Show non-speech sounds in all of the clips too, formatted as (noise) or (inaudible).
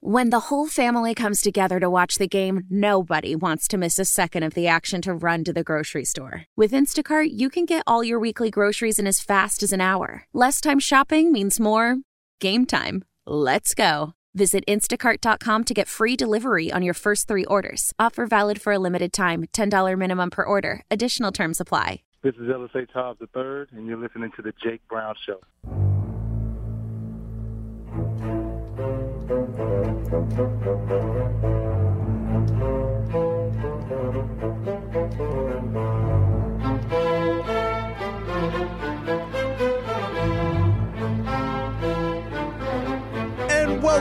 When the whole family comes together to watch the game, nobody wants to miss a second of the action to run to the grocery store. With Instacart, you can get all your weekly groceries in as fast as an hour. Less time shopping means more game time. Let's go. Visit instacart.com to get free delivery on your first three orders. Offer valid for a limited time $10 minimum per order. Additional terms apply. This is Ellis Hobbs III, and you're listening to The Jake Brown Show.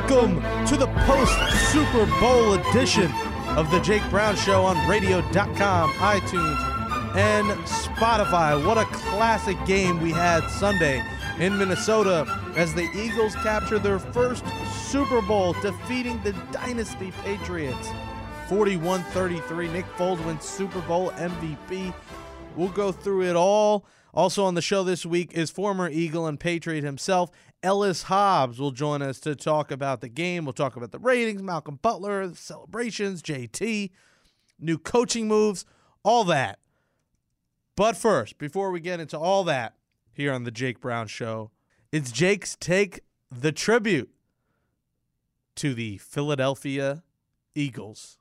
Welcome to the post Super Bowl edition of the Jake Brown Show on radio.com, iTunes, and Spotify. What a classic game we had Sunday in Minnesota as the Eagles capture their first Super Bowl, defeating the Dynasty Patriots 41 33. Nick Foles wins Super Bowl MVP. We'll go through it all. Also on the show this week is former Eagle and Patriot himself, Ellis Hobbs, will join us to talk about the game. We'll talk about the ratings, Malcolm Butler, the celebrations, JT, new coaching moves, all that. But first, before we get into all that here on the Jake Brown Show, it's Jake's Take the Tribute to the Philadelphia Eagles.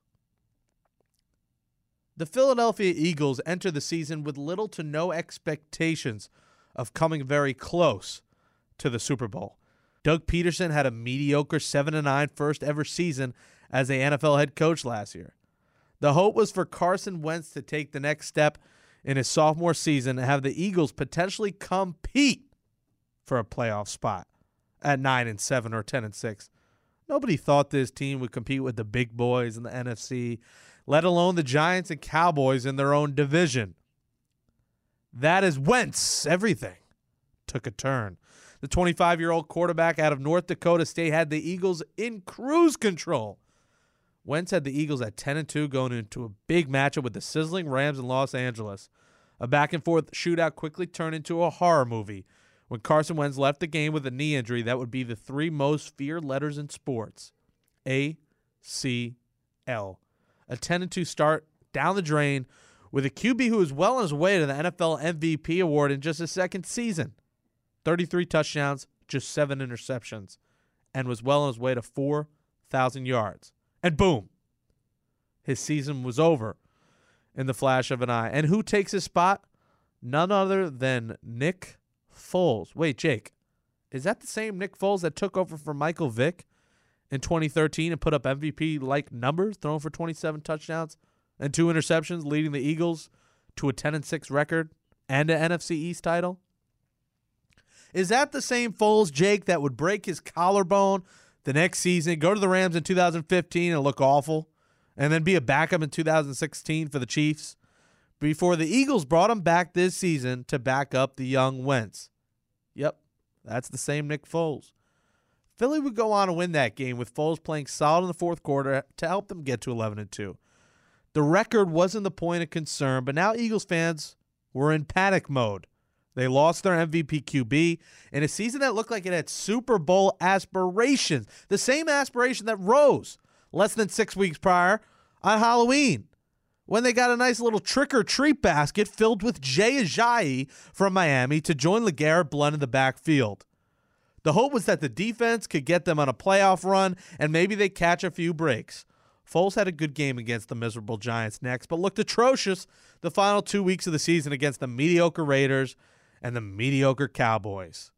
The Philadelphia Eagles enter the season with little to no expectations of coming very close to the Super Bowl. Doug Pederson had a mediocre 7 9 first ever season as a NFL head coach last year. The hope was for Carson Wentz to take the next step in his sophomore season have the Eagles potentially compete for a playoff spot at 9 and 7 or 10 and 6. Nobody thought this team would compete with the big boys in the NFC, let alone the Giants and Cowboys in their own division. That is whence everything took a turn. The 25 year old quarterback out of North Dakota State had the Eagles in cruise control. Wentz had the Eagles at 10 and 2 going into a big matchup with the sizzling Rams in Los Angeles. A back and forth shootout quickly turned into a horror movie when Carson Wentz left the game with a knee injury that would be the three most feared letters in sports A, C, L. A 10 2 start down the drain with a QB who is well on his way to the NFL MVP award in just his second season 33 touchdowns, just seven interceptions, and was well on his way to 4,000 yards. And boom, his season was over in the flash of an eye. And who takes his spot? None other than Nick Foles. Wait, Jake, is that the same Nick Foles that took over for Michael Vick in 2013 and put up MVP like numbers, throwing for 27 touchdowns and two interceptions, leading the Eagles to a 10 and 6 record and an NFC East title? Is that the same Foles, Jake, that would break his collarbone the next season, go to the Rams in 2015 and look awful, and then be a backup in 2016 for the Chiefs? before the Eagles brought him back this season to back up the young Wentz. Yep, that's the same Nick Foles. Philly would go on to win that game with Foles playing solid in the fourth quarter to help them get to 11 and 2. The record wasn't the point of concern, but now Eagles fans were in panic mode. They lost their MVP QB in a season that looked like it had Super Bowl aspirations, the same aspiration that rose less than six weeks prior on Halloween when they got a nice little trick or treat basket filled with Jay Ajayi from Miami to join LeGarrette Blunt in the backfield. The hope was that the defense could get them on a playoff run and maybe they catch a few breaks. Foles had a good game against the miserable Giants next, but looked atrocious the final two weeks of the season against the mediocre Raiders and the mediocre Cowboys.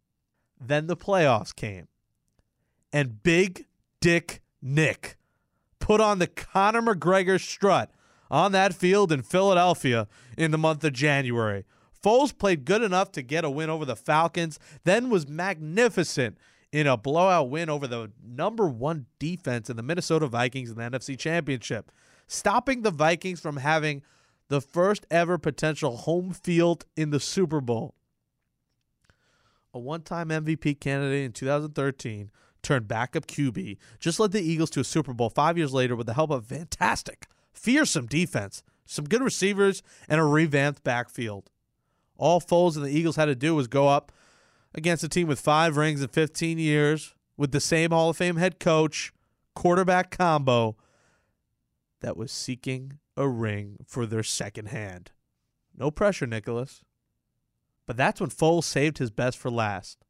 Then the playoffs came. And Big Dick Nick put on the Conor McGregor strut on that field in Philadelphia in the month of January. Foles played good enough to get a win over the Falcons, then was magnificent in a blowout win over the number one defense in the Minnesota Vikings in the NFC Championship, stopping the Vikings from having the first ever potential home field in the Super Bowl. A one time MVP candidate in 2013 turned backup QB, just led the Eagles to a Super Bowl five years later with the help of fantastic fearsome defense, some good receivers, and a revamped backfield. All Foles and the Eagles had to do was go up against a team with five rings in 15 years, with the same Hall of Fame head coach, quarterback combo that was seeking a ring for their second hand. No pressure, Nicholas. But that's when Foles saved his best for last.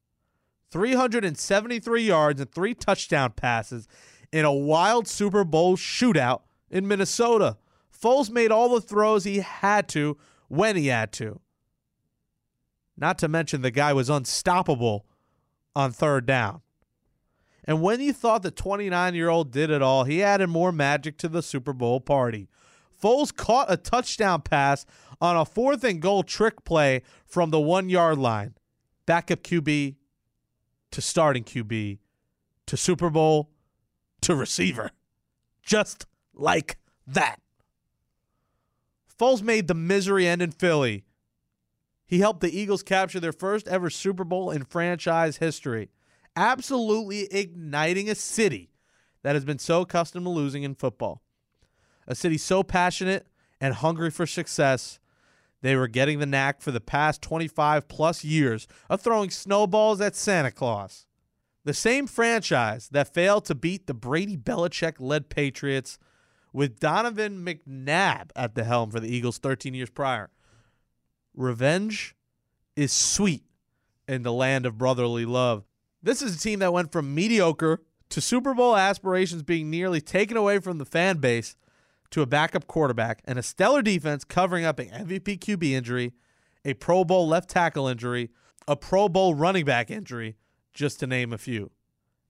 373 yards and three touchdown passes in a wild Super Bowl shootout in Minnesota. Foles made all the throws he had to when he had to. Not to mention the guy was unstoppable on third down. And when you thought the 29 year old did it all, he added more magic to the Super Bowl party. Foles caught a touchdown pass on a fourth and goal trick play from the one yard line. Backup QB to starting QB to Super Bowl to receiver. Just like that. Foles made the misery end in Philly. He helped the Eagles capture their first ever Super Bowl in franchise history, absolutely igniting a city that has been so accustomed to losing in football. A city so passionate and hungry for success, they were getting the knack for the past 25 plus years of throwing snowballs at Santa Claus. The same franchise that failed to beat the Brady Belichick led Patriots with Donovan McNabb at the helm for the Eagles 13 years prior. Revenge is sweet in the land of brotherly love. This is a team that went from mediocre to Super Bowl aspirations being nearly taken away from the fan base to a backup quarterback and a stellar defense covering up an MVP QB injury, a Pro Bowl left tackle injury, a Pro Bowl running back injury, just to name a few.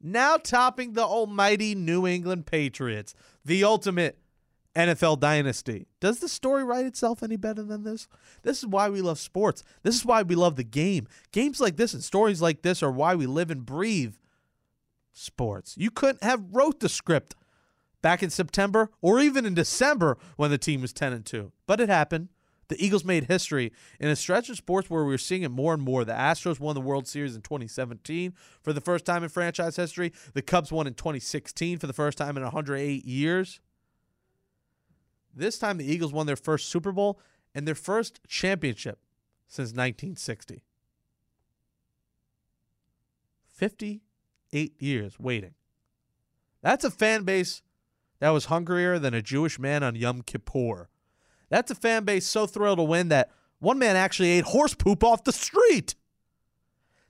Now topping the almighty New England Patriots, the ultimate NFL dynasty. Does the story write itself any better than this? This is why we love sports. This is why we love the game. Games like this and stories like this are why we live and breathe sports. You couldn't have wrote the script back in September or even in December when the team was 10 and 2. But it happened. The Eagles made history in a stretch of sports where we were seeing it more and more. The Astros won the World Series in 2017 for the first time in franchise history. The Cubs won in 2016 for the first time in 108 years. This time, the Eagles won their first Super Bowl and their first championship since 1960. 58 years waiting. That's a fan base that was hungrier than a Jewish man on Yom Kippur. That's a fan base so thrilled to win that one man actually ate horse poop off the street.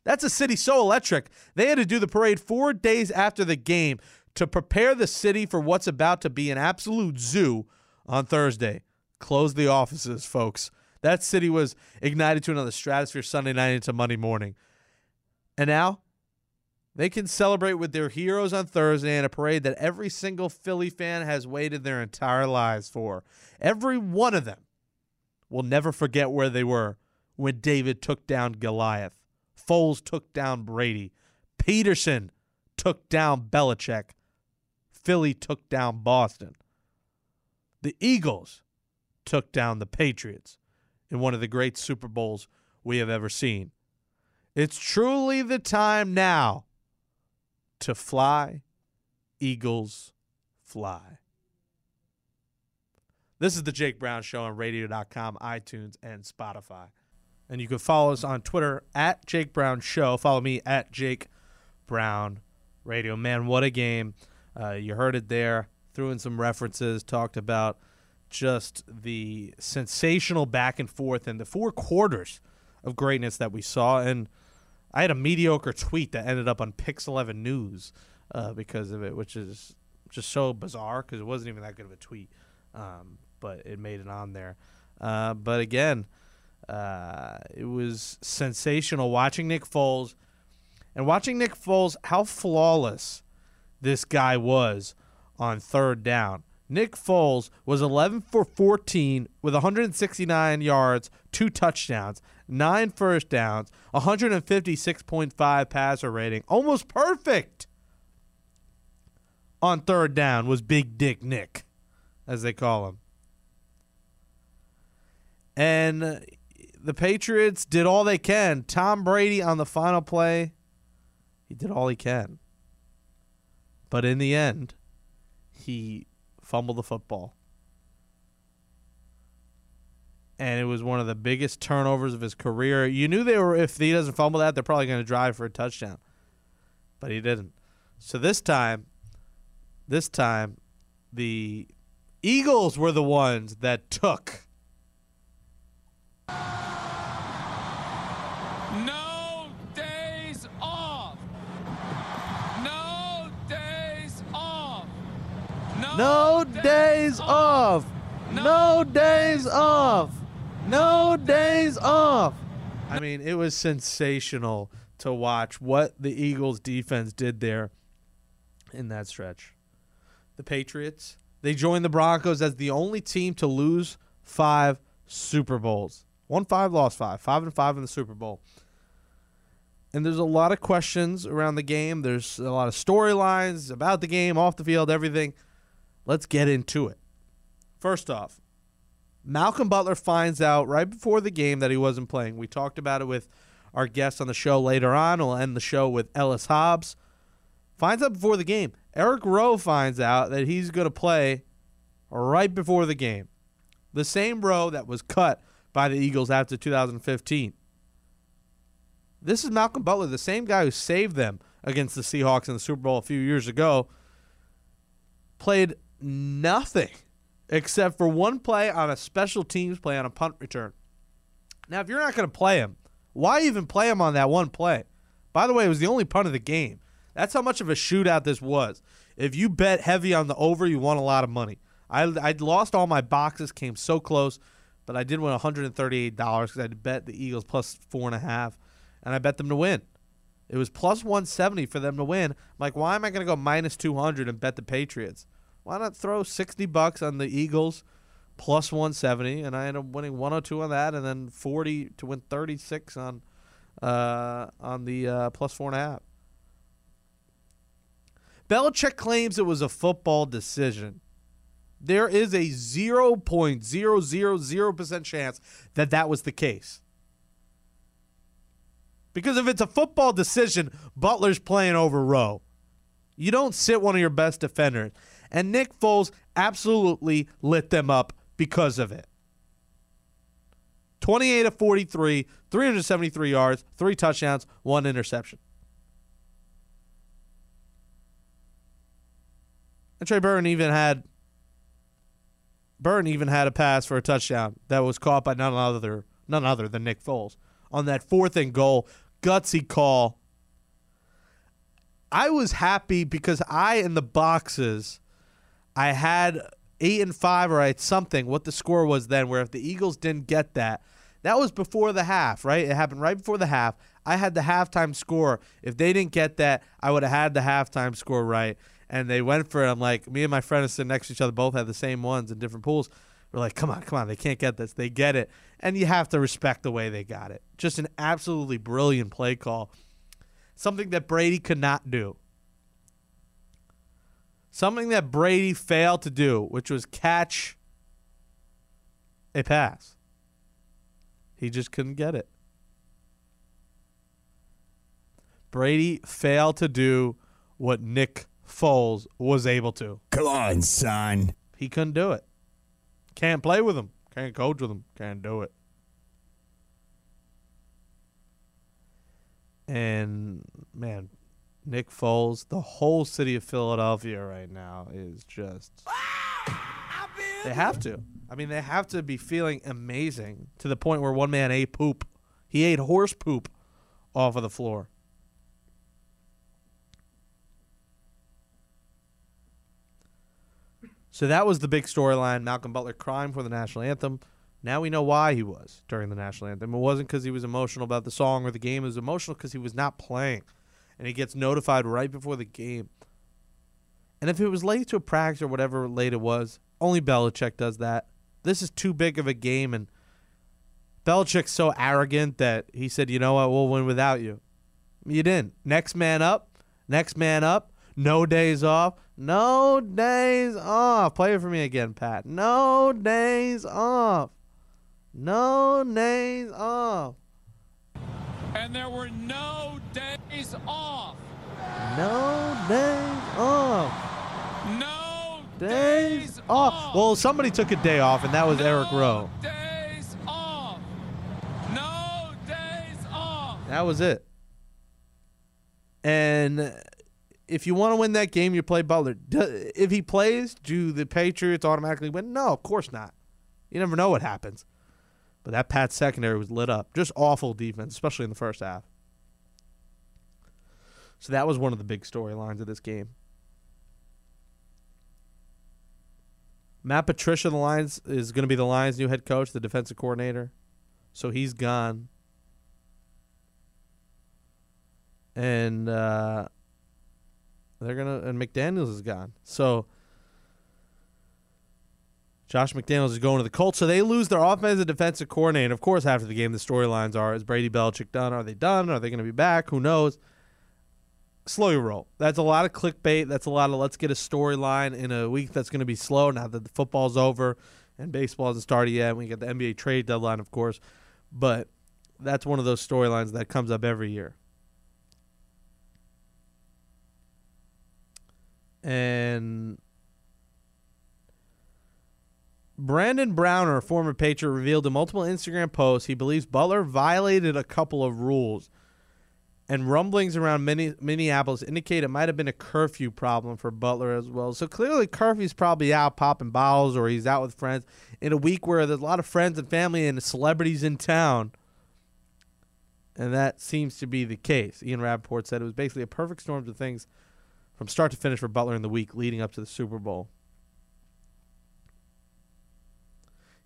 That's a city so electric, they had to do the parade four days after the game to prepare the city for what's about to be an absolute zoo on Thursday. Close the offices, folks. That city was ignited to another stratosphere Sunday night into Monday morning. And now they can celebrate with their heroes on Thursday in a parade that every single Philly fan has waited their entire lives for. Every one of them will never forget where they were when David took down Goliath, Foles took down Brady, Pederson took down Belichick, Philly took down Boston. The Eagles took down the Patriots in one of the great Super Bowls we have ever seen. It's truly the time now to fly, Eagles fly. This is the Jake Brown Show on radio.com, iTunes, and Spotify. And you can follow us on Twitter at Jake Brown Show. Follow me at Jake Brown Radio. Man, what a game. Uh, you heard it there. Threw in some references, talked about just the sensational back and forth and the four quarters of greatness that we saw. And I had a mediocre tweet that ended up on Pix 11 News uh, because of it, which is just so bizarre because it wasn't even that good of a tweet. Um, but it made it on there. Uh, but again, uh, it was sensational watching Nick Foles and watching Nick Foles how flawless this guy was on third down. Nick Foles was 11 for 14 with 169 yards, two touchdowns, nine first downs, 156.5 passer rating, almost perfect. On third down was Big Dick Nick, as they call him. And the Patriots did all they can. Tom Brady on the final play, he did all he can. But in the end, he fumbled the football. And it was one of the biggest turnovers of his career. You knew they were if he doesn't fumble that, they're probably going to drive for a touchdown. But he didn't. So this time, This time, the Eagles were the ones that took. No days off. No days off. No days off. No days off. No days off. I mean, it was sensational to watch what the Eagles defense did there in that stretch. The Patriots, they joined the Broncos as the only team to lose five Super Bowls. Won five, lost five. Five and five in the Super Bowl. And there's a lot of questions around the game. There's a lot of storylines about the game, off the field, everything. Let's get into it. First off, Malcolm Butler finds out right before the game that he wasn't playing. We talked about it with our guest on the show later on. We'll end the show with Ellis Hobbs. Finds out before the game. Eric Rowe finds out that he's going to play right before the game. The same Rowe that was cut by the Eagles after 2015. This is Malcolm Butler, the same guy who saved them against the Seahawks in the Super Bowl a few years ago. Played nothing except for one play on a special teams play on a punt return. Now, if you're not going to play him, why even play him on that one play? By the way, it was the only punt of the game. That's how much of a shootout this was. If you bet heavy on the over, you won a lot of money. I I lost all my boxes, came so close, but I did win $138 because I bet the Eagles plus four and a half, and I bet them to win. It was plus 170 for them to win. I'm like, why am I going to go minus 200 and bet the Patriots? Why not throw 60 bucks on the Eagles plus 170, and I ended up winning 102 on that, and then 40 to win 36 on uh, on the uh, plus four and a half. Belichick claims it was a football decision. There is a 0.000% chance that that was the case. Because if it's a football decision, Butler's playing over Rowe. You don't sit one of your best defenders. And Nick Foles absolutely lit them up because of it. 28 of 43, 373 yards, three touchdowns, one interception. And Trey Burton even had Burton even had a pass for a touchdown that was caught by none other none other than Nick Foles on that fourth and goal gutsy call. I was happy because I in the boxes I had eight and five or I had something what the score was then where if the Eagles didn't get that that was before the half right? It happened right before the half. I had the halftime score. If they didn't get that I would have had the halftime score right. And they went for it. I'm like me and my friend are sitting next to each other both had the same ones in different pools. We're like come on come on they can't get this. They get it. And you have to respect the way they got it. Just an absolutely brilliant play call. Something that Brady could not do something that Brady failed to do, which was catch a pass. He just couldn't get it. Brady failed to do what Nick Foles was able to. Come on, son. He couldn't do it. Can't play with him. Can't coach with him. Can't do it. And man, Nick Foles, the whole city of Philadelphia right now is just. They have to. I mean, they have to be feeling amazing to the point where one man ate poop. He ate horse poop off of the floor. So that was the big storyline. Malcolm Butler crying for the national anthem. Now we know why he was during the national anthem. It wasn't because he was emotional about the song or the game. It was emotional because he was not playing and he gets notified right before the game. And if it was late to a practice or whatever late it was, only Belichick does that. This is too big of a game, and Belichick's so arrogant that he said, "You know what? We'll win without you." You didn't. Next man up. Next man up. No days off. No days off. Play it for me again, Pat. No days off. No days off. And there were no days off. No days off. No Days off. Well, somebody took a day off, and that was Eric Rowe. No days off. No days off. That was it. And if you want to win that game, you play Butler. If he plays, do the Patriots automatically win? No, of course not. You never know what happens. But that Pat secondary was lit up. Just awful defense, especially in the first half. So that was one of the big storylines of this game. Matt Patricia, the Lions, is going to be the Lions' new head coach, the defensive coordinator. So he's gone. And uh, they're gonna and McDaniels is gone. So Josh McDaniels is going to the Colts. So they lose their offensive defensive coordinator. And of course, after the game, the storylines are: Is Brady Belichick done? Are they done? Are they going to be back? Who knows? Slow your roll. That's a lot of clickbait. That's a lot of let's get a storyline in a week that's going to be slow now that the football's over and baseball hasn't started yet. We get the NBA trade deadline, of course, but that's one of those storylines that comes up every year. And Brandon Browner, former Patriot, revealed in multiple Instagram posts he believes Butler violated a couple of rules. And rumblings around Minneapolis indicate it might have been a curfew problem for Butler as well. So clearly, curfew's probably out popping bottles or he's out with friends in a week where there's a lot of friends and family and celebrities in town. And that seems to be the case. Ian Rapoport said it was basically a perfect storm of things from start to finish for Butler in the week leading up to the Super Bowl.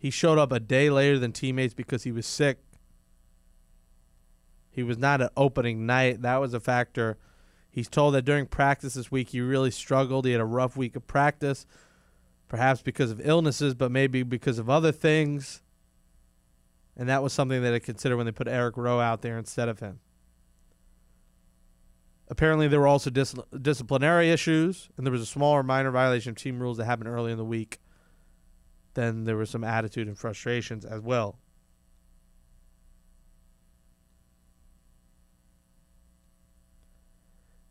He showed up a day later than teammates because he was sick. He was not at opening night. That was a factor. He's told that during practice this week he really struggled. He had a rough week of practice, perhaps because of illnesses, but maybe because of other things. And that was something that they considered when they put Eric Rowe out there instead of him. Apparently, there were also dis- disciplinary issues, and there was a smaller minor violation of team rules that happened early in the week. Then there was some attitude and frustrations as well.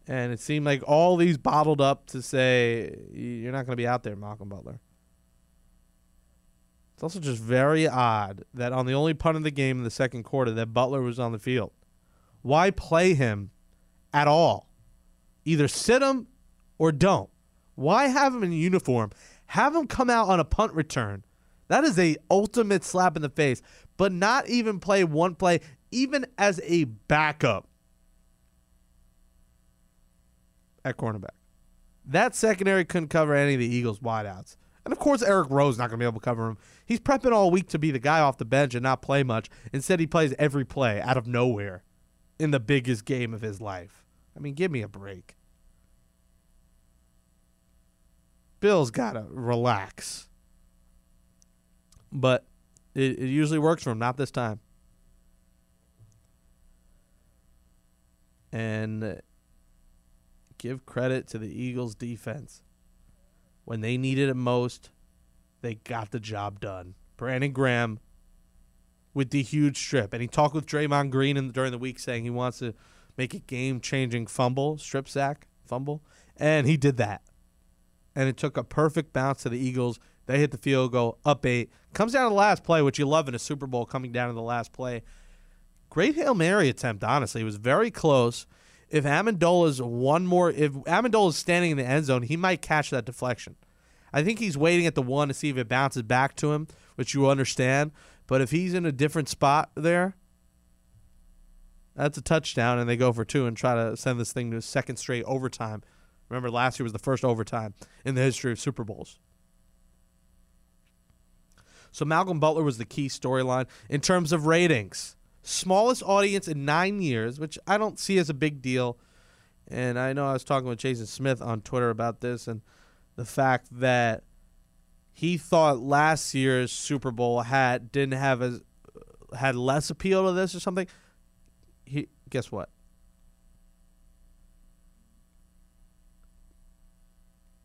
And it seemed like all these bottled up to say, you're not going to be out there, Malcolm Butler. It's also just very odd that on the only punt of the game in the second quarter that Butler was on the field. Why play him at all. Either sit him or don't. Why have him in uniform? Have him come out on a punt return. That is a ultimate slap in the face. But not even play one play, even as a backup at cornerback. That secondary couldn't cover any of the Eagles' wideouts. And of course, Eric Rowe's not going to be able to cover him. He's prepping all week to be the guy off the bench and not play much. Instead, he plays every play out of nowhere in the biggest game of his life. I mean, give me a break. Bill's got to relax. But it, it usually works for him, not this time. And give credit to the Eagles' defense. When they needed it most, they got the job done. Brandon Graham with the huge strip. And he talked with Draymond Green in, during the week saying he wants to make a game changing fumble, strip sack, fumble. And he did that. And it took a perfect bounce to the Eagles. They hit the field goal, up eight. Comes down to the last play, which you love in a Super Bowl, coming down to the last play. Great Hail Mary attempt, honestly. It was very close. If Amendola's one more, if Amendola's standing in the end zone, he might catch that deflection. I think he's waiting at the one to see if it bounces back to him, which you understand. But if he's in a different spot there, that's a touchdown, and they go for two and try to send this thing to a second straight overtime. Remember, last year was the first overtime in the history of Super Bowls. So Malcolm Butler was the key storyline in terms of ratings. Smallest audience in nine years, which I don't see as a big deal. And I know I was talking with Jason Smith on Twitter about this and the fact that he thought last year's Super Bowl had didn't have as had less appeal to this or something. He guess what?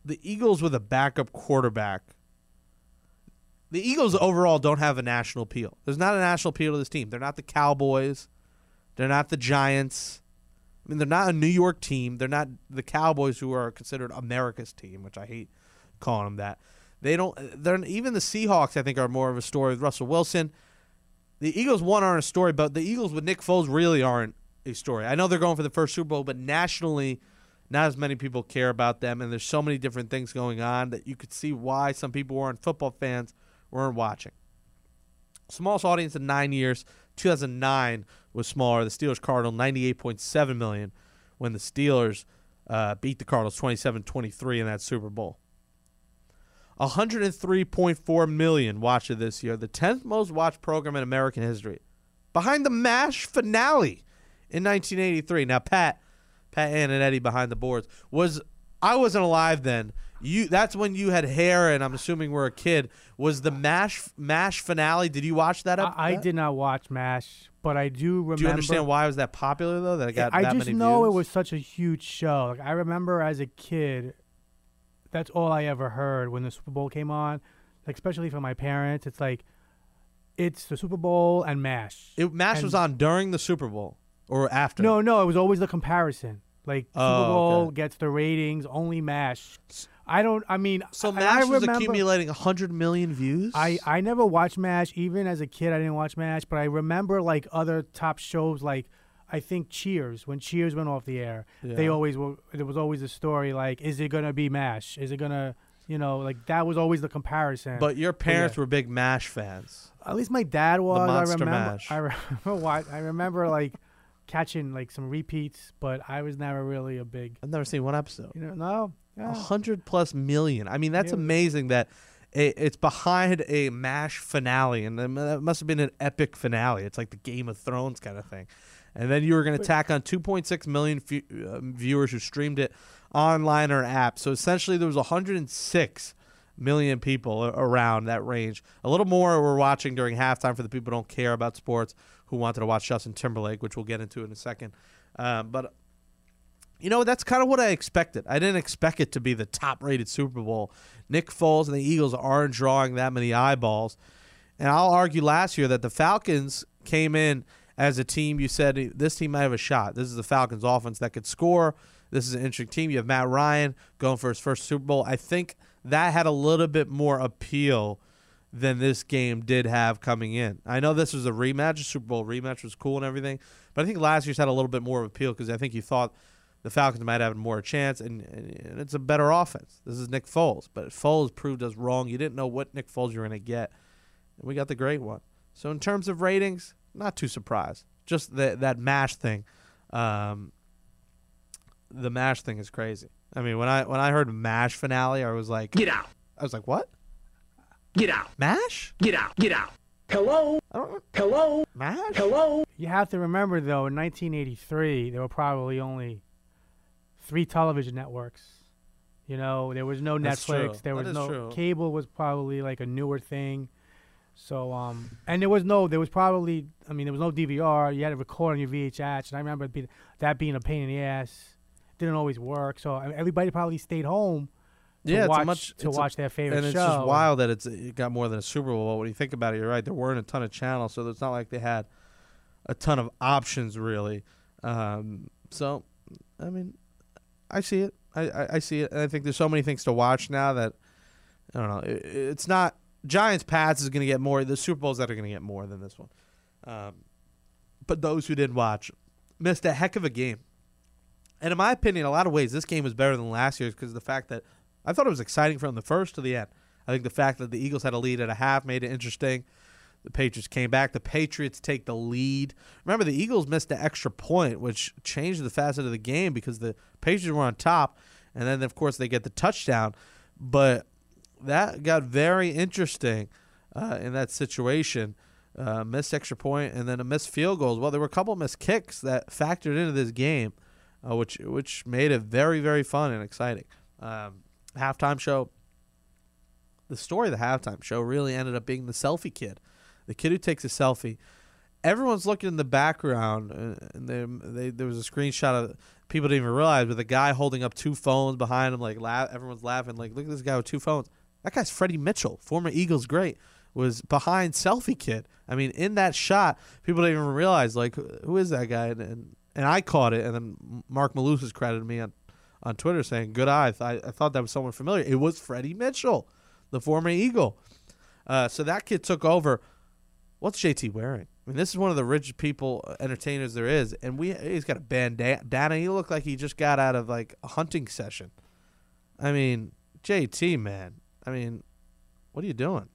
The Eagles with a backup quarterback. The Eagles overall don't have a national appeal. There's not a national appeal to this team. They're not the Cowboys. They're not the Giants. I mean, they're not a New York team. They're not the Cowboys, who are considered America's team, which I hate calling them that. They don't. They're even the Seahawks. I think are more of a story with Russell Wilson. The Eagles one aren't a story, but the Eagles with Nick Foles really aren't a story. I know they're going for the first Super Bowl, but nationally, Not as many people care about them, and there's so many different things going on that you could see why some people who aren't football fans weren't watching. Smallest audience in nine years. 2009 was smaller. The Steelers Cardinal 98.7 million when the Steelers uh, beat the Cardinals 27-23 in that Super Bowl. 103.4 million watched it this year, the 10th most watched program in American history, behind the MASH finale in 1983. Now, Pat, Pat Eddie behind the boards was I wasn't alive then. You that's when you had hair, and I'm assuming we're a kid. Was the Mash Mash finale? Did you watch that? Up, I, I did not watch MASH, but I do remember. Do you understand why it was that popular though? That it got I that just know views? it was such a huge show. Like I remember as a kid, that's all I ever heard when the Super Bowl came on. Like especially from my parents, it's like it's the Super Bowl and MASH. It, Mash And- was on during the Super Bowl or after. No, no, it was always the comparison. Like Oh, Super Bowl okay. gets the ratings, only MASH. I don't. I mean, So Mash I was accumulating 100 million views. I I never watched MASH. Even as a kid, I didn't watch MASH. But I remember like other top shows, like I think Cheers. When Cheers went off the air, they always were. There was always a story like, is it gonna be MASH? Is it gonna, you know, like that was always the comparison. but your parents yeah. were big Mash fans. At least my dad was. The Monster I remember. Mash. I remember. What I remember like catching like some repeats, but I was never really a big. I've never seen one episode. You know, no. A Yeah. hundred plus million. I mean, that's Yeah. amazing that it, it's behind a Mash finale, and that must have been an epic finale. It's like the Game of Thrones kind of thing. And then you were going to tack on 2.6 million fu- uh, viewers who streamed it online or app. So essentially, there was 106 million people around that range. A little more were watching during halftime for the people who don't care about sports who wanted to watch Justin Timberlake, which we'll get into in a second. Um, but you know, that's kind of what I expected. I didn't expect it to be the top rated Super Bowl. Nick Foles and the Eagles aren't drawing that many eyeballs. And I'll argue last year that the Falcons came in as a team. You said this team might have a shot. This is the Falcons offense that could score. This is an interesting team. You have Matt Ryan going for his first Super Bowl. I think that had a little bit more appeal than this game did have coming in. I know this was a rematch, a Super Bowl rematch was cool and everything, but I think last year's had a little bit more of appeal because I think you thought the Falcons might have more chance, and, and it's a better offense. This is Nick Foles, but Foles proved us wrong. You didn't know what Nick Foles you were going to get, and we got the great one. So in terms of ratings, not too surprised. Just that that mash thing, um, the mash thing is crazy. I mean, when I when I heard mash finale, I was like, Get out. I was like, what? Get out. Mash? Get out. Get out. Hello. I Hello. mash. Hello. You have to remember, though, in 1983, there were probably only three television networks. You know, there was no That's Netflix. true. There was no true. cable. Was probably like a newer thing. So, um, and there was no, there was probably, I mean, there was no DVR. You had to record on your VHS, and I remember it being, that being a pain in the ass. Didn't always work. So everybody probably stayed home to Yeah, it's watch much- to it's a- watch their favorite and it's show. just wild that it's it got more than a Super Bowl. But when you think about it, you're right. There weren't a ton of channels, so it's not like they had a ton of options really. Um, so, I mean, I see it. I, I, I see it. And I think there's so many things to watch now that I don't know. It, it's not Giants Pats is going to get more. The Super Bowls that are going to get more than this one. Um, but those who didn't watch missed a heck of a game. And in my opinion, in a lot of ways, this game was better than last year's because of the fact that I thought it was exciting from the first to the end. I think the fact that the Eagles had a lead at a half made it interesting. The Patriots came back. The Patriots take the lead. Remember, the Eagles missed the extra point, which changed the facet of the game because the Patriots were on top, and then of course they get the touchdown. But that got very interesting uh, in that situation. Uh, missed extra point and then a missed field goal. Well, there were a couple missed kicks that factored into this game, uh, which which made it very very fun and exciting. Um, halftime show. The story of the halftime show really ended up being the selfie kid, the kid who takes a selfie. Everyone's looking in the background, uh, and they, they, there was a screenshot of people didn't even realize, with a guy holding up two phones behind him, like laugh, everyone's laughing, like look at this guy with two phones. That guy's Freddie Mitchell, former Eagles great, was behind selfie kid. I mean, in that shot, people didn't even realize like who- is that guy, and and, and I caught it, and then Mark Malusis credited me on on Twitter saying, "Good eye." I, I thought that was someone familiar. It was Freddie Mitchell, the former Eagle. Uh, so that kid took over. what's JT wearing? I mean, this is one of the richest people uh, entertainers there is, and we he's got a bandana. He looked like he just got out of like a hunting session. I mean, JT, man. I mean, what are you doing?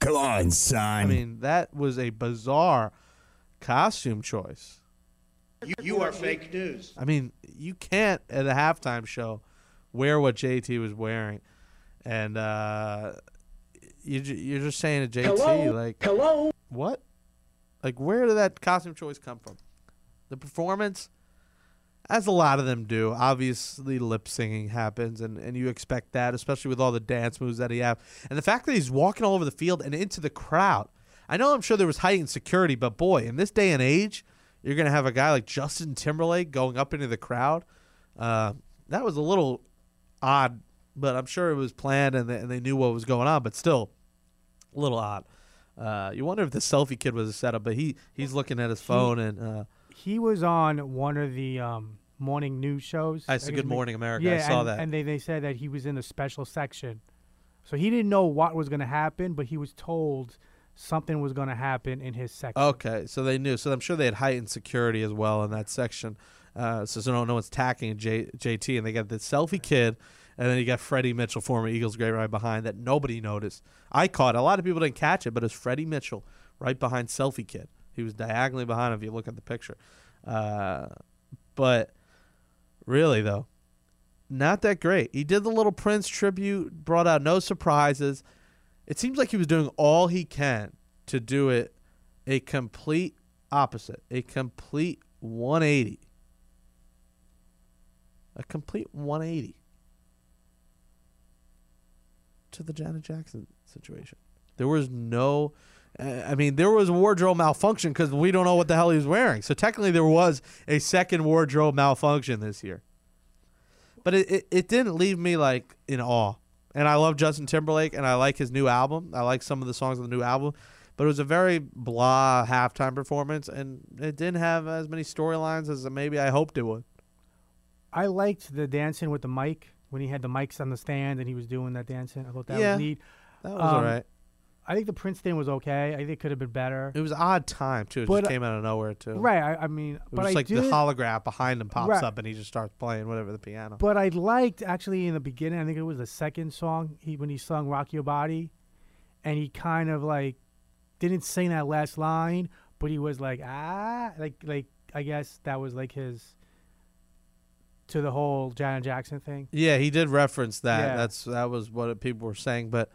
Come on, son. I mean, that was a bizarre costume choice. You, you are fake news. I mean, you can't at a halftime show wear what JT was wearing, and uh, you ju- you're just saying to JT Hello? like Hello? what? Like where did that costume choice come from? The performance, as a lot of them do. Obviously, lip singing happens, and, and you expect that, especially with all the dance moves that he have, and the fact that he's walking all over the field and into the crowd. I know I'm sure there was heightened security, but boy, in this day and age, you're gonna have a guy like Justin Timberlake going up into the crowd. Uh, that was a little odd, but I'm sure it was planned and they, and they knew what was going on. But still, a little odd. Uh, you wonder if the selfie kid was a setup, but he he's looking at his phone and uh, He was on one of the um, morning news shows. I said Good Morning America. Yeah, I saw and, that. and they, they said that he was in the special section, so he didn't know what was going to happen, but he was told something was going to happen in his section. Okay, so they knew. So I'm sure they had heightened security as well in that section. Uh, so, so no, no one's tacking J, JT, and they got the selfie kid, and then you got Freddie Mitchell, former Eagles great, right behind that nobody noticed. I caught. A lot of people didn't catch it, but it's Freddie Mitchell right behind selfie kid. He was diagonally behind him if you look at the picture. Uh, but really though, not that great. He did the little Prince tribute, brought out no surprises. It seems like he was doing all he can to do it a complete opposite, a complete 180. A complete 180 to the Janet Jackson situation. There was no, I mean, there was wardrobe malfunction because we don't know what the hell he was wearing. So technically, there was a second wardrobe malfunction this year. But it, it, it didn't leave me like in awe. And I love Justin Timberlake and I like his new album. I like some of the songs on the new album. But it was a very blah halftime performance, and it didn't have as many storylines as maybe I hoped it would. I liked the dancing with the mic when he had the mics on the stand and he was doing that dancing. I thought that Yeah. was neat. That was Um, all right. I think the Prince thing was okay. I think it could have been better. It was an odd time too. It But, just came out of nowhere too. Right. I, I mean, It was like did, the holograph behind him pops Right. up and he just starts playing whatever the piano. But I liked actually in the beginning. I think it was the second song he when he sung "Rock Your Body," and he kind of like didn't sing that last line, but he was like ah, like like I guess that was like his to the whole Janet Jackson thing. Yeah, he did reference that. Yeah. That's that was what people were saying, but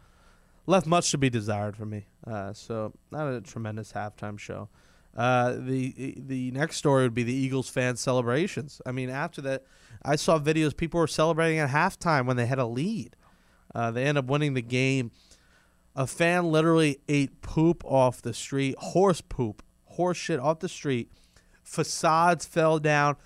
left much to be desired for me. Uh, so not a tremendous halftime show. Uh, the the next story would be the Eagles fan celebrations. I mean, after that, I saw videos people were celebrating at halftime when they had a lead. Uh, they end up winning the game. A fan literally ate poop off the street, horse poop, horse shit off the street. Facades fell down.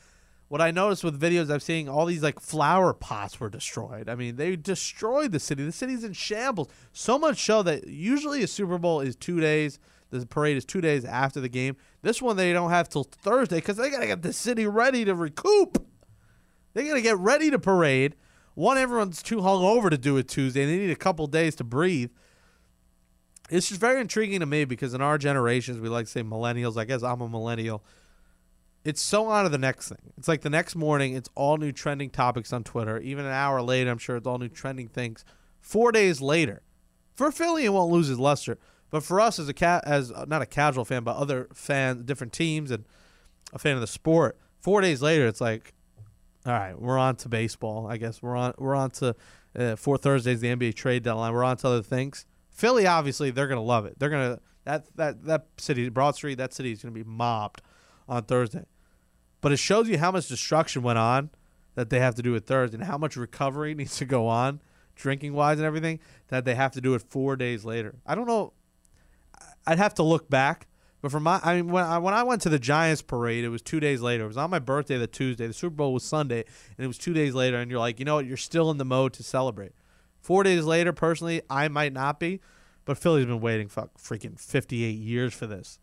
What I noticed with videos I'm seeing, all these like flower pots were destroyed. I mean, they destroyed the city. The city's in shambles. So much so that usually a Super Bowl is two days. The parade is two days after the game. This one they don't have till Thursday because they gotta get the city ready to recoup. They gotta get ready to parade. One, everyone's too hungover to do it Tuesday. They need a couple days to breathe. It's just very intriguing to me because in our generations, we like to say millennials. I guess I'm a millennial. It's so on to the next thing. It's like the next morning, it's all new trending topics on Twitter. Even an hour later, I'm sure it's all new trending things. Four days later, for Philly, it won't lose his luster. But for us, as a cat, as uh, not a casual fan, but other fans, different teams, and a fan of the sport, four days later, it's like, all right, we're on to baseball. I guess we're on we're on to uh, four Thursdays, the NBA trade deadline. We're on to other things. Philly, obviously, they're gonna love it. They're gonna that that that city, Broad Street, that city is gonna be mobbed on Thursday. But it shows you how much destruction went on that they have to do it Thursday, and how much recovery (laughs) needs to go on, drinking wise and everything, that they have to do it four days later. I don't know. I'd have to look back, but for my, I mean, when I when I went to the Giants parade, it was two days later. It was on my birthday, the Tuesday. The Super Bowl was Sunday, and it was two days later. And you're like, you know what? You're still in the mode to celebrate. Four days later, personally, I might not be, but Philly's been waiting for freaking 58 years for this.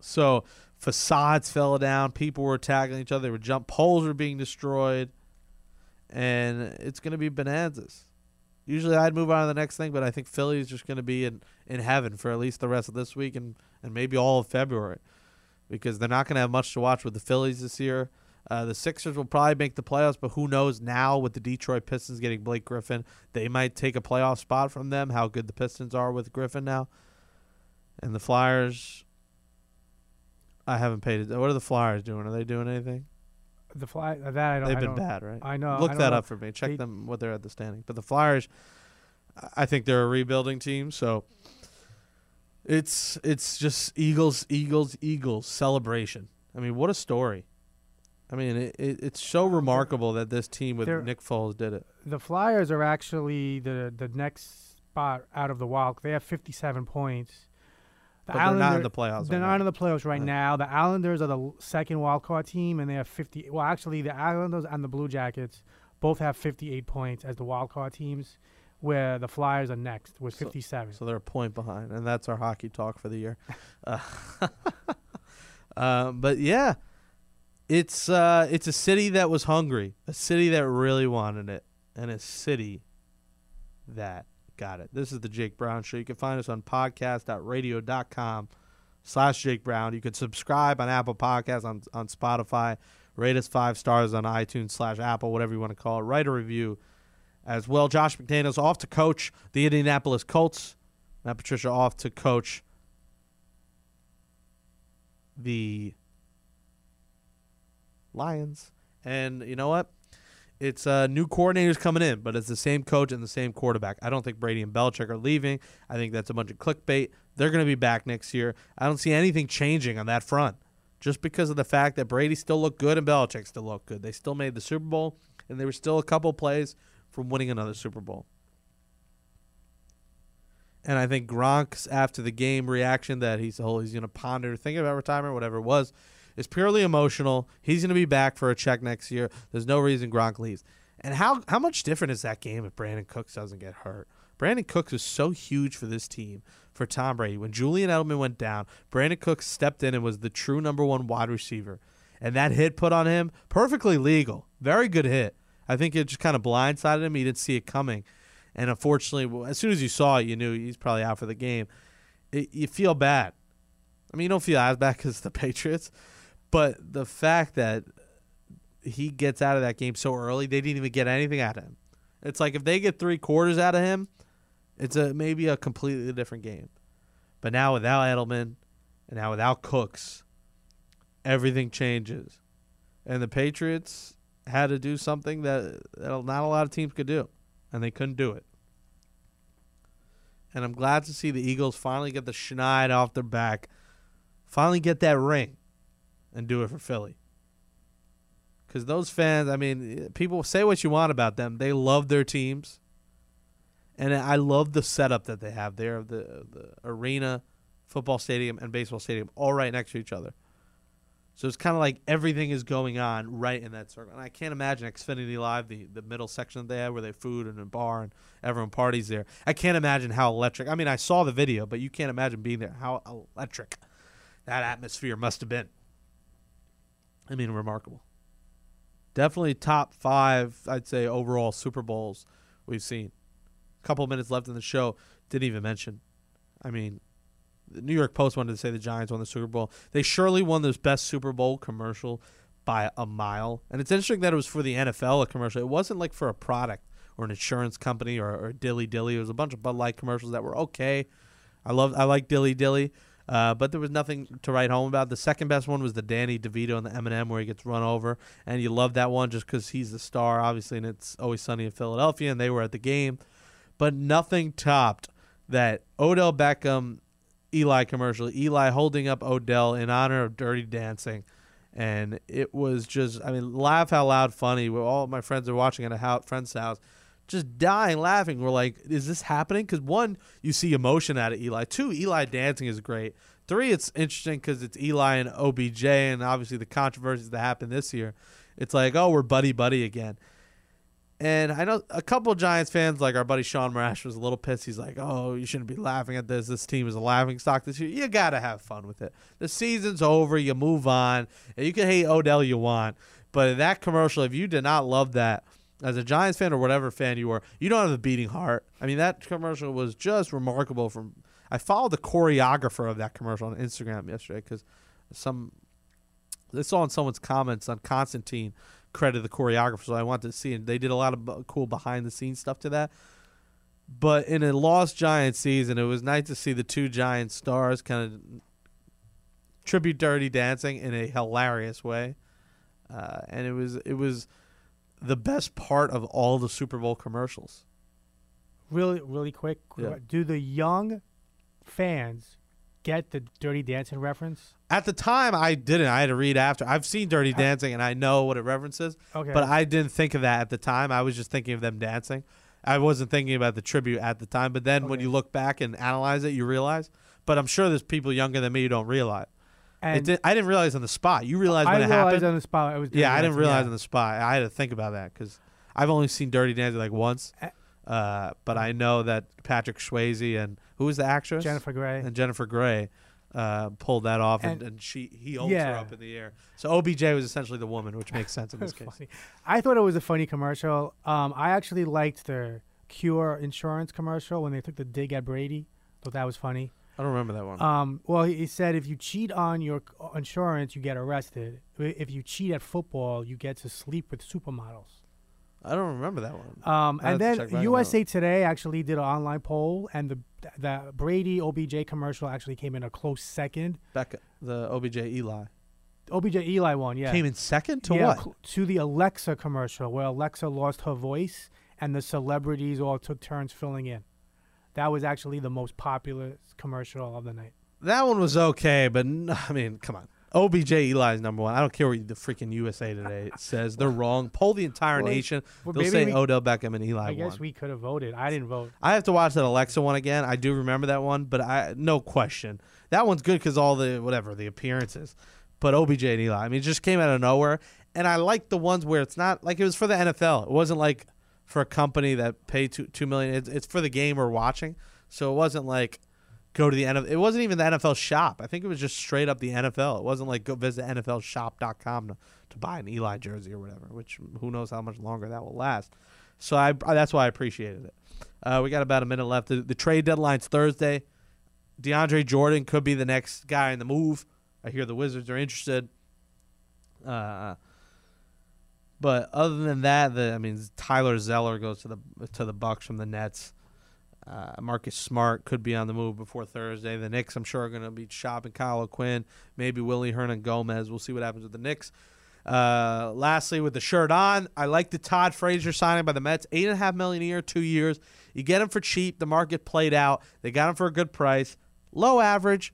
So facades fell down, people were attacking each other, they were jump poles were being destroyed, and it's gonna be bonanzas. Usually I'd move on to the next thing, but I think Philly is just going to be in, in heaven for at least the rest of this week and, and maybe all of February because they're not going to have much to watch with the Phillies this year. Uh, the Sixers will probably make the playoffs, but who knows now with the Detroit Pistons getting Blake Griffin, they might take a playoff spot from them. How good the Pistons are with Griffin now, and the Flyers. I haven't paid it. What are the Flyers doing? Are they doing anything? The fly uh, that I don't. They've I been don't- bad, right? I know. Look I that know. up for me. Check They- them what they're at the standing. But the Flyers, I think they're a rebuilding team, so it's it's just Eagles, Eagles, Eagles celebration. I mean, what a story! I mean, it, it, it's so remarkable that this team with Nick Foles did it. The Flyers are actually the the next spot out of the wild. They have 57 points. The But they're not in the playoffs They're right not now. in the playoffs right Right. now. The Islanders are the second wild card team, and they have 50. Well, actually, the Islanders and the Blue Jackets both have 58 points as the wild card teams, where the Flyers are next with 57. So they're a point behind, and that's our hockey talk for the year. (laughs) (laughs) Uh, but yeah, it's uh, it's a city that was hungry, a city that really wanted it, and a city that got it. This is the Jake Brown Show. You can find us on podcast.radio.com slash Jake Brown. You can subscribe on Apple Podcasts, on, on Spotify, rate us five stars on iTunes slash Apple, whatever you want to call it. Write a review as well. Josh McDaniels off to coach the Indianapolis Colts. Matt Patricia off to coach the Lions. And you know what? It's uh, new coordinators coming in, but it's the same coach and the same quarterback. I don't think Brady and Belichick are leaving. I think that's a bunch of clickbait. They're going to be back next year. I don't see anything changing on that front just because of the fact that Brady still looked good and Belichick still looked good. They still made the Super Bowl, and they were still a couple plays from winning another Super Bowl. And I think Gronk's after the game reaction that he's oh he's gonna ponder thinking about retirement, whatever it was, is purely emotional. He's gonna be back for a check next year. There's no reason Gronk leaves. And how how much different is that game if Brandin Cooks doesn't get hurt? Brandin Cooks is so huge for this team, for Tom Brady. When Julian Edelman went down, Brandin Cooks stepped in and was the true number one wide receiver. And that hit put on him, perfectly legal. Very good hit. I think it just kind of blindsided him. He didn't see it coming. And unfortunately, as soon as you saw it, you knew he's probably out for the game. It, you feel bad. I mean, you don't feel as bad (laughs) because the Patriots, but the fact that he gets out of that game so early, they didn't even get anything out of him. It's like if they get three quarters out of him, it's a maybe a completely different game. But now without Edelman, and now without Cooks, everything changes, and the Patriots had to do something that, that not a lot of teams could do, and they couldn't do it. And I'm glad to see the Eagles finally get the schneid off their back, finally get that ring, and do it for Philly. Because those fans, I mean, people say what you want about them. They love their teams. And I love the setup that they have there the, the arena, football stadium, and baseball stadium all right next to each other. So it's kind of like everything is going on right in that circle. And I can't imagine Xfinity Live, the, the middle section that they have where they have food and a bar and everyone parties there. I can't imagine how electric. I mean, I saw the video, but you can't imagine being there. How electric that atmosphere must have been. I mean, remarkable. Definitely top five, I'd say, overall Super Bowls we've seen. A couple minutes left in the show. Didn't even mention. I mean, the New York Post wanted to say the Giants won the Super Bowl. They surely won this best Super Bowl commercial by a mile. And it's interesting that it was for the NFL a commercial. It wasn't like for a product or an insurance company or, or Dilly Dilly. It was a bunch of Bud Light commercials that were okay. I love I like Dilly Dilly. Uh, but there was nothing to write home about. The second best one was the Danny DeVito and the Eminem where he gets run over, and you love that one just because he's the star, obviously, and it's always sunny in Philadelphia, and they were at the game. But nothing topped that Odell Beckham Eli commercial. Eli holding up Odell in honor of Dirty Dancing, and it was just, I mean, laugh out loud funny. All my friends are watching at a friend's house, just dying laughing. We're like, is this happening? Because one, you see emotion out of Eli. Two, Eli dancing is great. Three, it's interesting because it's Eli and OBJ, and obviously the controversies that happened this year. It's like, oh, we're buddy buddy again. And I know a couple Giants fans, like our buddy Sean Marash, was a little pissed. He's like, "Oh, you shouldn't be laughing at this. This team is a laughing stock this year. You gotta have fun with it. The season's over. You move on. And you can hate Odell you want, but in that commercial, if you did not love that, as a Giants fan or whatever fan you are, you don't have a beating heart. I mean, that commercial was just remarkable. From I followed the choreographer of that commercial on Instagram yesterday because some I saw in someone's comments on Constantine credit the choreographer, so I wanted to see and They did a lot of bu- cool behind the scenes stuff to that. But in a lost Giants season, it was nice to see the two Giant stars kind of tribute Dirty Dancing in a hilarious way, uh, and it was it was the best part of all the Super Bowl commercials. Really, really quick. Yeah. Do the young fans get the Dirty Dancing reference? At the time, I didn't. I had to read after. I've seen Dirty Dancing, and I know what it references. Okay. But I didn't think of that at the time. I was just thinking of them dancing. I wasn't thinking about the tribute at the time. But then when you look back and analyze it, you realize. But I'm sure there's people younger than me who don't realize. It And did, I didn't realize on the spot. You realized when it happened. I it realized happened. on the spot it was. Yeah, I didn't realize yeah. on the spot. I had to think about that because I've only seen Dirty Dancing like once. Uh, but I know that Patrick Swayze and who was the actress? Jennifer Grey. and Jennifer Grey uh, pulled that off, and, And- and she he holds her up in the air. So OBJ was essentially the woman, which makes sense in this (laughs) case. Funny. I thought it was a funny commercial. Um, I actually liked the Cure insurance commercial when they took the dig at Brady. Thought that was funny. I don't remember that one. Um, well, he, he said if you cheat on your c- insurance, you get arrested. If you cheat at football, you get to sleep with supermodels. I don't remember that one. Um, I'll have and to check then back on USA Today actually did an online poll, and the the Brady OBJ commercial actually came in a close second. Becca, the OBJ Eli OBJ Eli one, yeah, came in second to yeah, what? cl- to the Alexa commercial where Alexa lost her voice and the celebrities all took turns filling in. That was actually the most popular commercial of the night. That one was okay, but (laughs) I mean, come on. OBJ Eli's number one. I don't care what the freaking USA Today (laughs) says. They're wrong. Poll the entire Well, nation. well, They'll say we- Odell Beckham and Eli I guess won. we could have voted. I didn't vote. I have to watch that Alexa one again. I do remember that one, but I no question that one's good because all the whatever the appearances. But OBJ and Eli, I mean, it just came out of nowhere, and I like the ones where it's not like it was for the NFL. It wasn't like for a company that paid two two million. It's, it's for the game we're watching, so it wasn't like go to the NFL. It wasn't even the NFL shop. I think it was just straight up the NFL. It wasn't like go visit NFLShop.com to, to buy an Eli jersey or whatever. Which who knows how much longer that will last. So I that's why I appreciated it. Uh, we got about a minute left. The, the trade deadline's Thursday. DeAndre Jordan could be the next guy in the move. I hear the Wizards are interested. Uh, but other than that, the I mean Tyler Zeller goes to the to the Bucks from the Nets. Uh, Marcus Smart could be on the move before Thursday. The Knicks, I'm sure, are going to be shopping Kyle O'Quinn, maybe Willy Hernangomez. We'll see what happens with the Knicks. Uh, lastly, with the shirt on, I like the Todd Frazier signing by the Mets. Eight and a half million a year, two years. You get him for cheap. The market played out. They got him for a good price. Low average,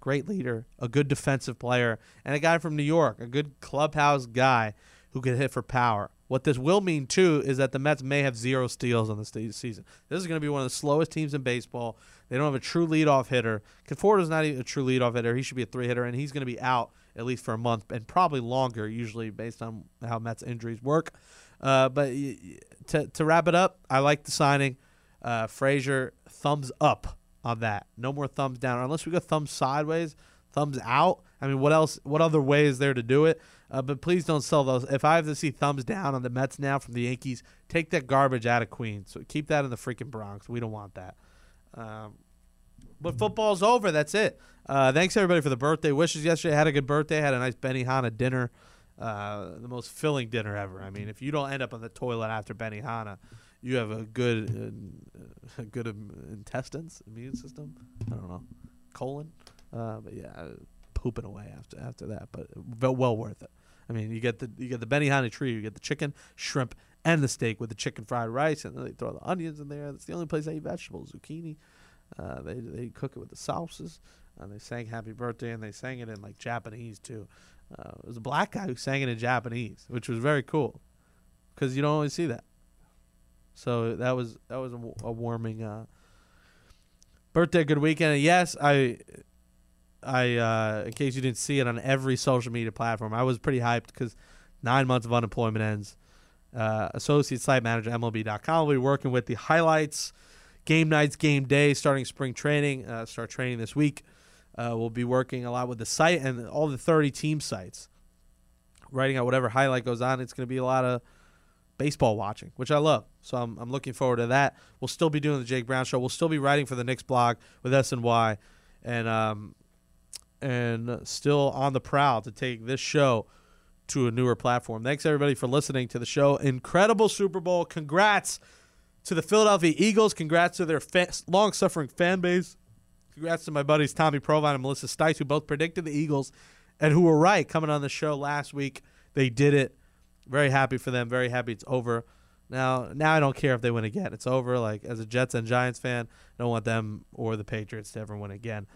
great leader, a good defensive player, and a guy from New York, a good clubhouse guy who can hit for power. What this will mean too is that the Mets may have zero steals on the season. This is going to be one of the slowest teams in baseball. They don't have a true leadoff hitter. Conforto is not even a true leadoff hitter. He should be a three hitter, and he's going to be out at least for a month and probably longer, usually based on how Mets injuries work. Uh, but to to wrap it up, I like the signing. Uh, Frazier, thumbs up on that. No more thumbs down, unless we go thumbs sideways, thumbs out. I mean, what else? What other way is there to do it? Uh, but please don't sell those. If I have to see thumbs down on the Mets now from the Yankees, take that garbage out of Queens. So keep that in the freaking Bronx. We don't want that. Um, but football's over. That's it. Uh, thanks everybody for the birthday wishes yesterday. Had a good birthday. Had a nice Benihana dinner. Uh, the most filling dinner ever. I mean, if you don't end up on the toilet after Benihana, you have a good, uh, good um, intestines, immune system. I don't know, colon. Uh, but yeah, pooping away after after that. But well, well worth it. I mean, you get the you get the Benihana tree, you get the chicken, shrimp, and the steak with the chicken fried rice, and then they throw the onions in there. That's the only place I eat vegetables, zucchini. Uh, they they cook it with the sauces. And they sang "Happy Birthday" and they sang it in like Japanese too. Uh, it was a black guy who sang it in Japanese, which was very cool, because you don't always see that. So that was that was a, a warming uh, birthday, good weekend. And yes, I I uh, in case you didn't see it on every social media platform, I was pretty hyped because nine months of unemployment ends. Uh, associate site manager MLB.com will be working with the highlights, game nights, game day, starting spring training. Uh, start training this week. Uh, we'll be working a lot with the site and all the 30 team sites, writing out whatever highlight goes on. It's going to be a lot of baseball watching, which I love. So I'm, I'm looking forward to that. We'll still be doing the Jake Brown show. We'll still be writing for the Knicks blog with SNY, and um, and still on the prowl to take this show to a newer platform. Thanks everybody for listening to the show. Incredible Super Bowl. Congrats to the Philadelphia Eagles. Congrats to their fa- long-suffering fan base. Congrats to my buddies Tommy Provine and Melissa Stice, who both predicted the Eagles and who were right coming on the show last week. They did it. Very happy for them. Very happy it's over. Now, now I don't care if they win again. It's over. Like as a Jets and Giants fan, I don't want them or the Patriots to ever win again.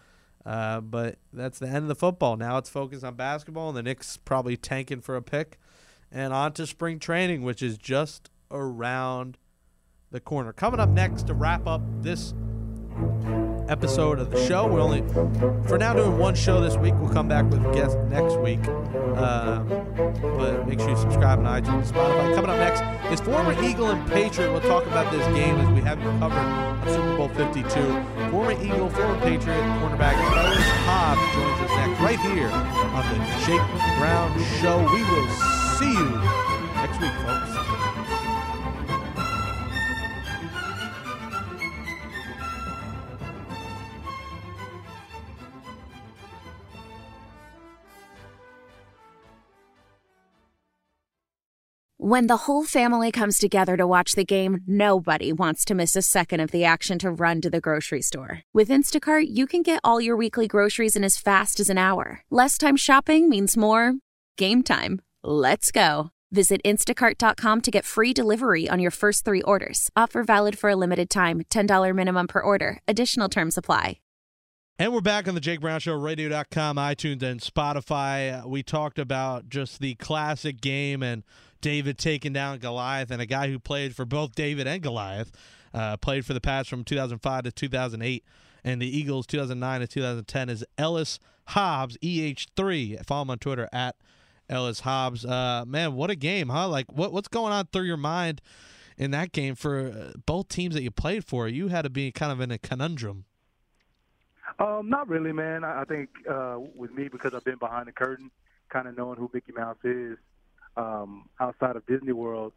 Uh, but that's the end of the football. Now it's focused on basketball, and the Knicks probably tanking for a pick, and on to spring training, which is just around the corner. Coming up next to wrap up this episode of the show. We're only, for now, doing one show this week. We'll come back with guests next week. Um, but make sure you subscribe on iTunes and Spotify. Coming up next is former Eagle and Patriot. We'll talk about this game as we have you covered on Super Bowl 52. Former Eagle, former Patriot cornerback Ellis Hobbs joins us next, right here on the Jake Brown Show. We will see you next week, folks. When the whole family comes together to watch the game, nobody wants to miss a second of the action to run to the grocery store. With Instacart, you can get all your weekly groceries in as fast as an hour. Less time shopping means more game time. Let's go. Visit instacart.com to get free delivery on your first three orders. Offer valid for a limited time $10 minimum per order. Additional terms apply. And we're back on the Jake Brown Show, radio.com, iTunes, and Spotify. We talked about just the classic game and David taking down Goliath, and a guy who played for both David and Goliath, uh, played for the Pats from 2005 to 2008, and the Eagles 2009 to 2010 is Ellis Hobbs, EH3. Follow him on Twitter at Ellis Hobbs. Uh, man, what a game, huh? Like, what what's going on through your mind in that game for uh, both teams that you played for? You had to be kind of in a conundrum. Um, not really, man. I I think uh, with me because I've been behind the curtain, kind of knowing who Mickey Mouse is um, outside of Disney World.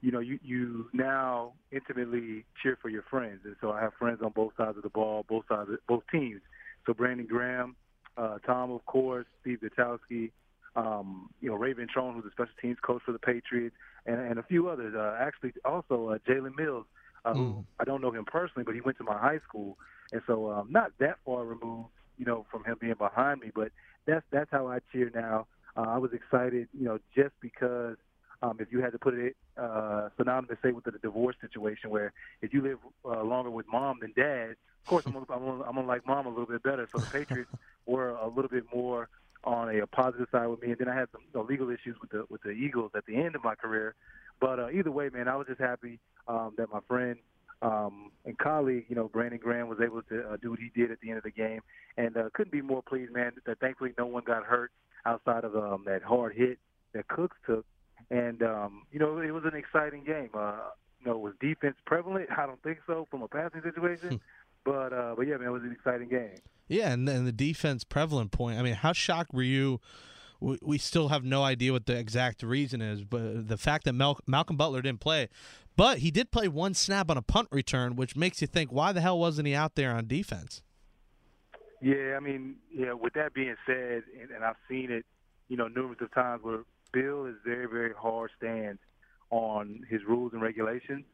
You know, you you now intimately cheer for your friends, and so I have friends on both sides of the ball, both sides, of, both teams. So Brandon Graham, uh, Tom, of course, Steve Gostkowski, um, you know, Ray Ventrone, who's a special teams coach for the Patriots, and, and a few others. Uh, actually, also uh, Jalen Mills, uh, who Mm. I don't know him personally, but he went to my high school, and so um, not that far removed, you know, from him being behind me. But that's that's how I cheer now. Uh, I was excited, you know, just because um, if you had to put it uh, synonymous, say, with the divorce situation, where if you live uh, longer with mom than dad, of course, I'm gonna, I'm, gonna, I'm gonna like mom a little bit better. So the Patriots (laughs) were a little bit more on a, positive side with me, and then I had some you know, legal issues with the with the Eagles at the end of my career. But uh, either way, man, I was just happy um, that my friend um, and colleague, you know, Brandon Graham, was able to uh, do what he did at the end of the game, and uh, couldn't be more pleased, man. That thankfully no one got hurt outside of um, that hard hit that Cooks took, and um, you know, it was an exciting game. Uh, you know, was defense prevalent? I don't think so from a passing situation, but uh, but yeah, man, it was an exciting game. Yeah, and, and the defense prevalent point. I mean, how shocked were you? We, we still have no idea what the exact reason is, but the fact that Mal- Malcolm Butler didn't play, but he did play one snap on a punt return, which makes you think, why the hell wasn't he out there on defense? Yeah, I mean, yeah. With that being said, and, and I've seen it, you know, numerous of times where Bill is very, very hard stance on his rules and regulations,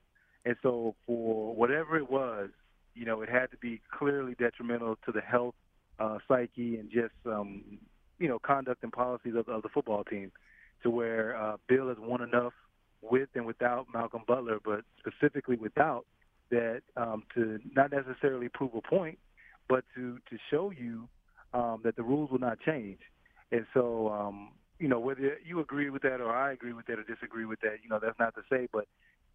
and so for whatever it was, you know, it had to be clearly detrimental to the health, uh, psyche, and just um, you know, conduct and policies of, of the football team, to where uh, Bill has won enough with and without Malcolm Butler, but specifically without that um, to not necessarily prove a point, but to to show you um, that the rules will not change. And so, um, you know, whether you agree with that or I agree with that or disagree with that, you know, that's not to say. But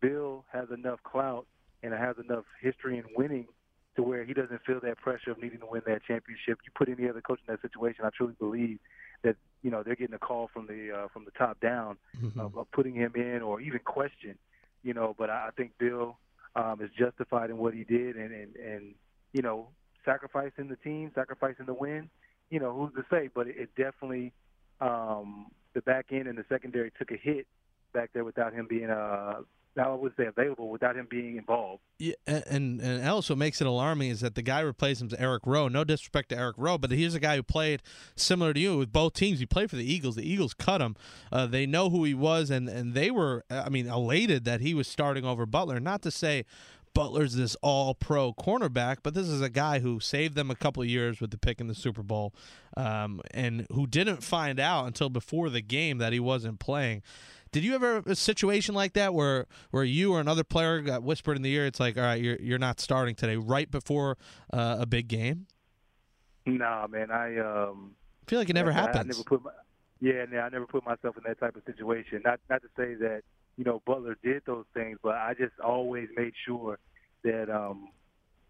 Bill has enough clout and has enough history in winning to where he doesn't feel that pressure of needing to win that championship. You put any other coach in that situation, I truly believe that you know they're getting a call from the uh, from the top down of, of putting him in or even question. You know, but I, I think Bill um, is justified in what he did, and and and you know, sacrificing the team, sacrificing the win. You know, who's to say? But it, it definitely um, the back end and the secondary took a hit back there without him being uh, I would say available without him being involved. Yeah, and and else what makes it alarming is that the guy replaced him is Eric Rowe. No disrespect to Eric Rowe, but he's a guy who played similar to you with both teams. He played for the Eagles. The Eagles cut him. Uh, they know who he was, and and they were, I mean, elated that he was starting over Butler. Not to say Butler's this all pro cornerback, but this is a guy who saved them a couple of years with the pick in the Super Bowl um, and who didn't find out until before the game that he wasn't playing. Did you ever have a situation like that where where you or another player got whispered in the ear? It's like, all right, you're you're not starting today, right before uh, a big game. Nah, man, I um, I feel like it never I, happens. I never put my, yeah, I never put myself in that type of situation. Not not to say that you know Butler did those things, but I just always made sure that um,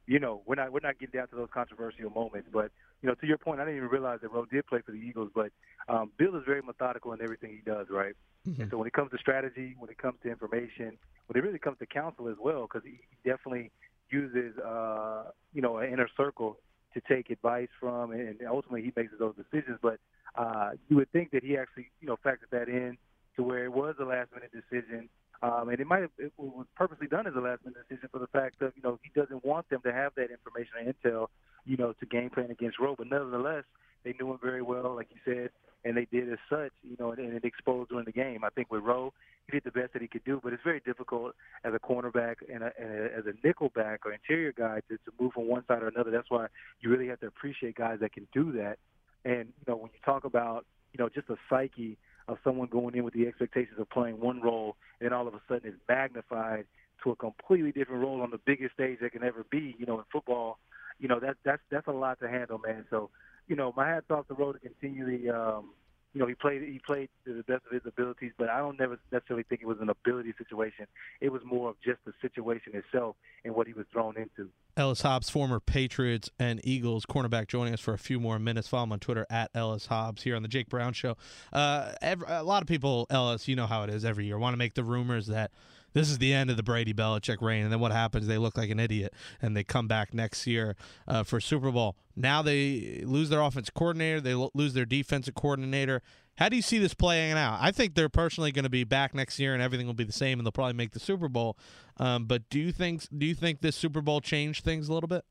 you know we're not we're not getting down to those controversial moments. But you know, to your point, I didn't even realize that Rowe did play for the Eagles. But um, Bill is very methodical in everything he does, right? Mm-hmm. And so when it comes to strategy, when it comes to information, when it really comes to counsel as well, because he definitely uses uh, you know an inner circle to take advice from, and ultimately he makes those decisions. But uh, you would think that he actually you know factored that in to where it was a last minute decision. Um, and it might have it was purposely done as a last minute decision for the fact that you know he doesn't want them to have that information or intel, you know, to game plan against Rowe. But nevertheless, they knew him very well, like you said, and they did as such, you know, and, and it exposed during the game. I think with Rowe, he did the best that he could do, but it's very difficult as a cornerback and, a, and a, as a nickel back or interior guy to, to move from one side or another. That's why you really have to appreciate guys that can do that. And you know, when you talk about you know just a psyche of someone going in with the expectations of playing one role, and then all of a sudden it's magnified to a completely different role on the biggest stage that can ever be. You know, in football, you know that that's that's a lot to handle, man. So, you know, my hat's off the road to continually. Um, you know, he played he played to the best of his abilities, but I don't never necessarily think it was an ability situation. It was more of just the situation itself and what he was thrown into. Ellis Hobbs, former Patriots and Eagles cornerback, joining us for a few more minutes. Follow him on Twitter at Ellis Hobbs here on the Jake Brown Show. Uh, every, a lot of people, Ellis, you know how it is every year, want to make the rumors that this is the end of the Brady Belichick reign. And then what happens? They look like an idiot and they come back next year uh, for Super Bowl. Now they lose their offense coordinator, they lo- lose their defensive coordinator. How do you see this playing out? I think they're personally going to be back next year and everything will be the same and they'll probably make the Super Bowl. Um, but do you think do you think this Super Bowl changed things a little bit?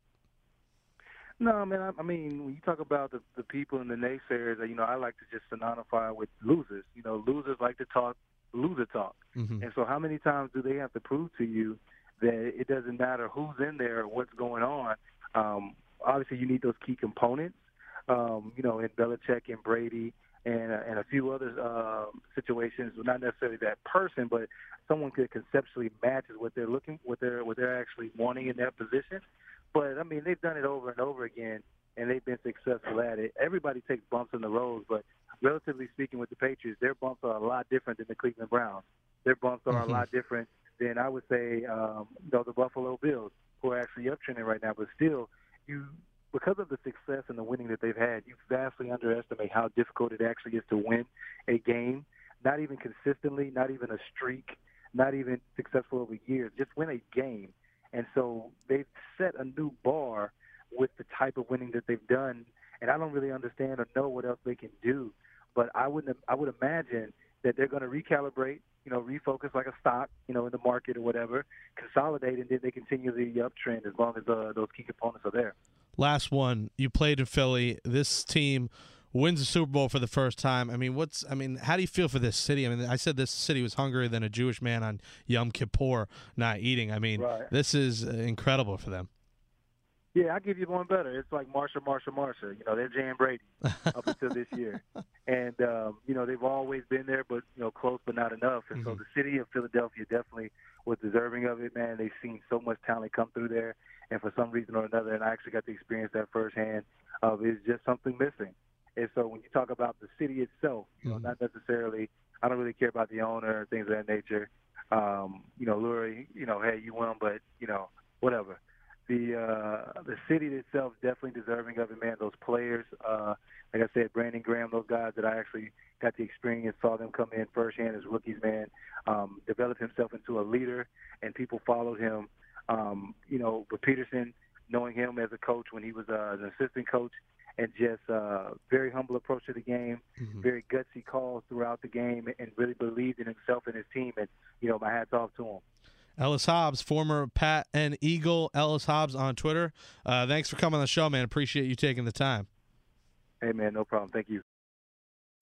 No, man. I, I mean, when you talk about the, the people and the naysayers, you know, I like to just synonymify with losers. You know, losers like to talk loser talk. Mm-hmm. And so, how many times do they have to prove to you that it doesn't matter who's in there or what's going on? Um, obviously, you need those key components. Um, you know, in Belichick and Brady and uh, and a few other uh, situations, not necessarily that person, but someone could conceptually matches what they're looking, what they're what they're actually wanting in that position. But I mean, they've done it over and over again, and they've been successful at it. Everybody takes bumps in the road, but relatively speaking, with the Patriots, their bumps are a lot different than the Cleveland Browns. Their bumps are Mhm. a lot different than I would say, um, you know, the Buffalo Bills, who are actually uptrending right now. But still, you because of the success and the winning that they've had, you vastly underestimate how difficult it actually is to win a game. Not even consistently, not even a streak, not even successful over years. Just win a game. And so they've set a new bar with the type of winning that they've done. And I don't really understand or know what else they can do. But I wouldn't. I would imagine that they're going to recalibrate, you know, refocus like a stock, you know, in the market or whatever, consolidate, and then they continue the uptrend as long as uh, those key components are there. Last one, you played in Philly. This team wins the Super Bowl for the first time. I mean, what's I mean, how do you feel for this city? I mean, I said this city was hungrier than a Jewish man on Yom Kippur not eating. I mean, Right. this is uh, incredible for them. Yeah, I'll give you one better. It's like Marsha, Marsha, Marsha. You know, they're Jan Brady (laughs) up until this year. And, um, you know, they've always been there, but, you know, close but not enough. And so Mhm. the city of Philadelphia definitely was deserving of it, man. They've seen so much talent come through there. And for some reason or another, and I actually got to experience that firsthand, of is just something missing. And so when you talk about the city itself, you know, Mhm. not necessarily, I don't really care about the owner or things of that nature. Um, you know, Lurie, you know, hey, you won, but, you know, whatever the uh, the city itself definitely deserving of it, man. Those players, uh, like I said, Brandon Graham, those guys that I actually got the experience, saw them come in firsthand as rookies, man. Um, develop himself into a leader, and people followed him. Um, you know, with Pederson, knowing him as a coach when he was uh, an assistant coach, and just uh, very humble approach to the game, Mhm. very gutsy calls throughout the game, and really believed in himself and his team. And you know, my hats off to him. Ellis Hobbs, former Pat and Eagle. Ellis Hobbs on Twitter. Uh, thanks for coming on the show, man. Appreciate you taking the time. Hey man, no problem. Thank you.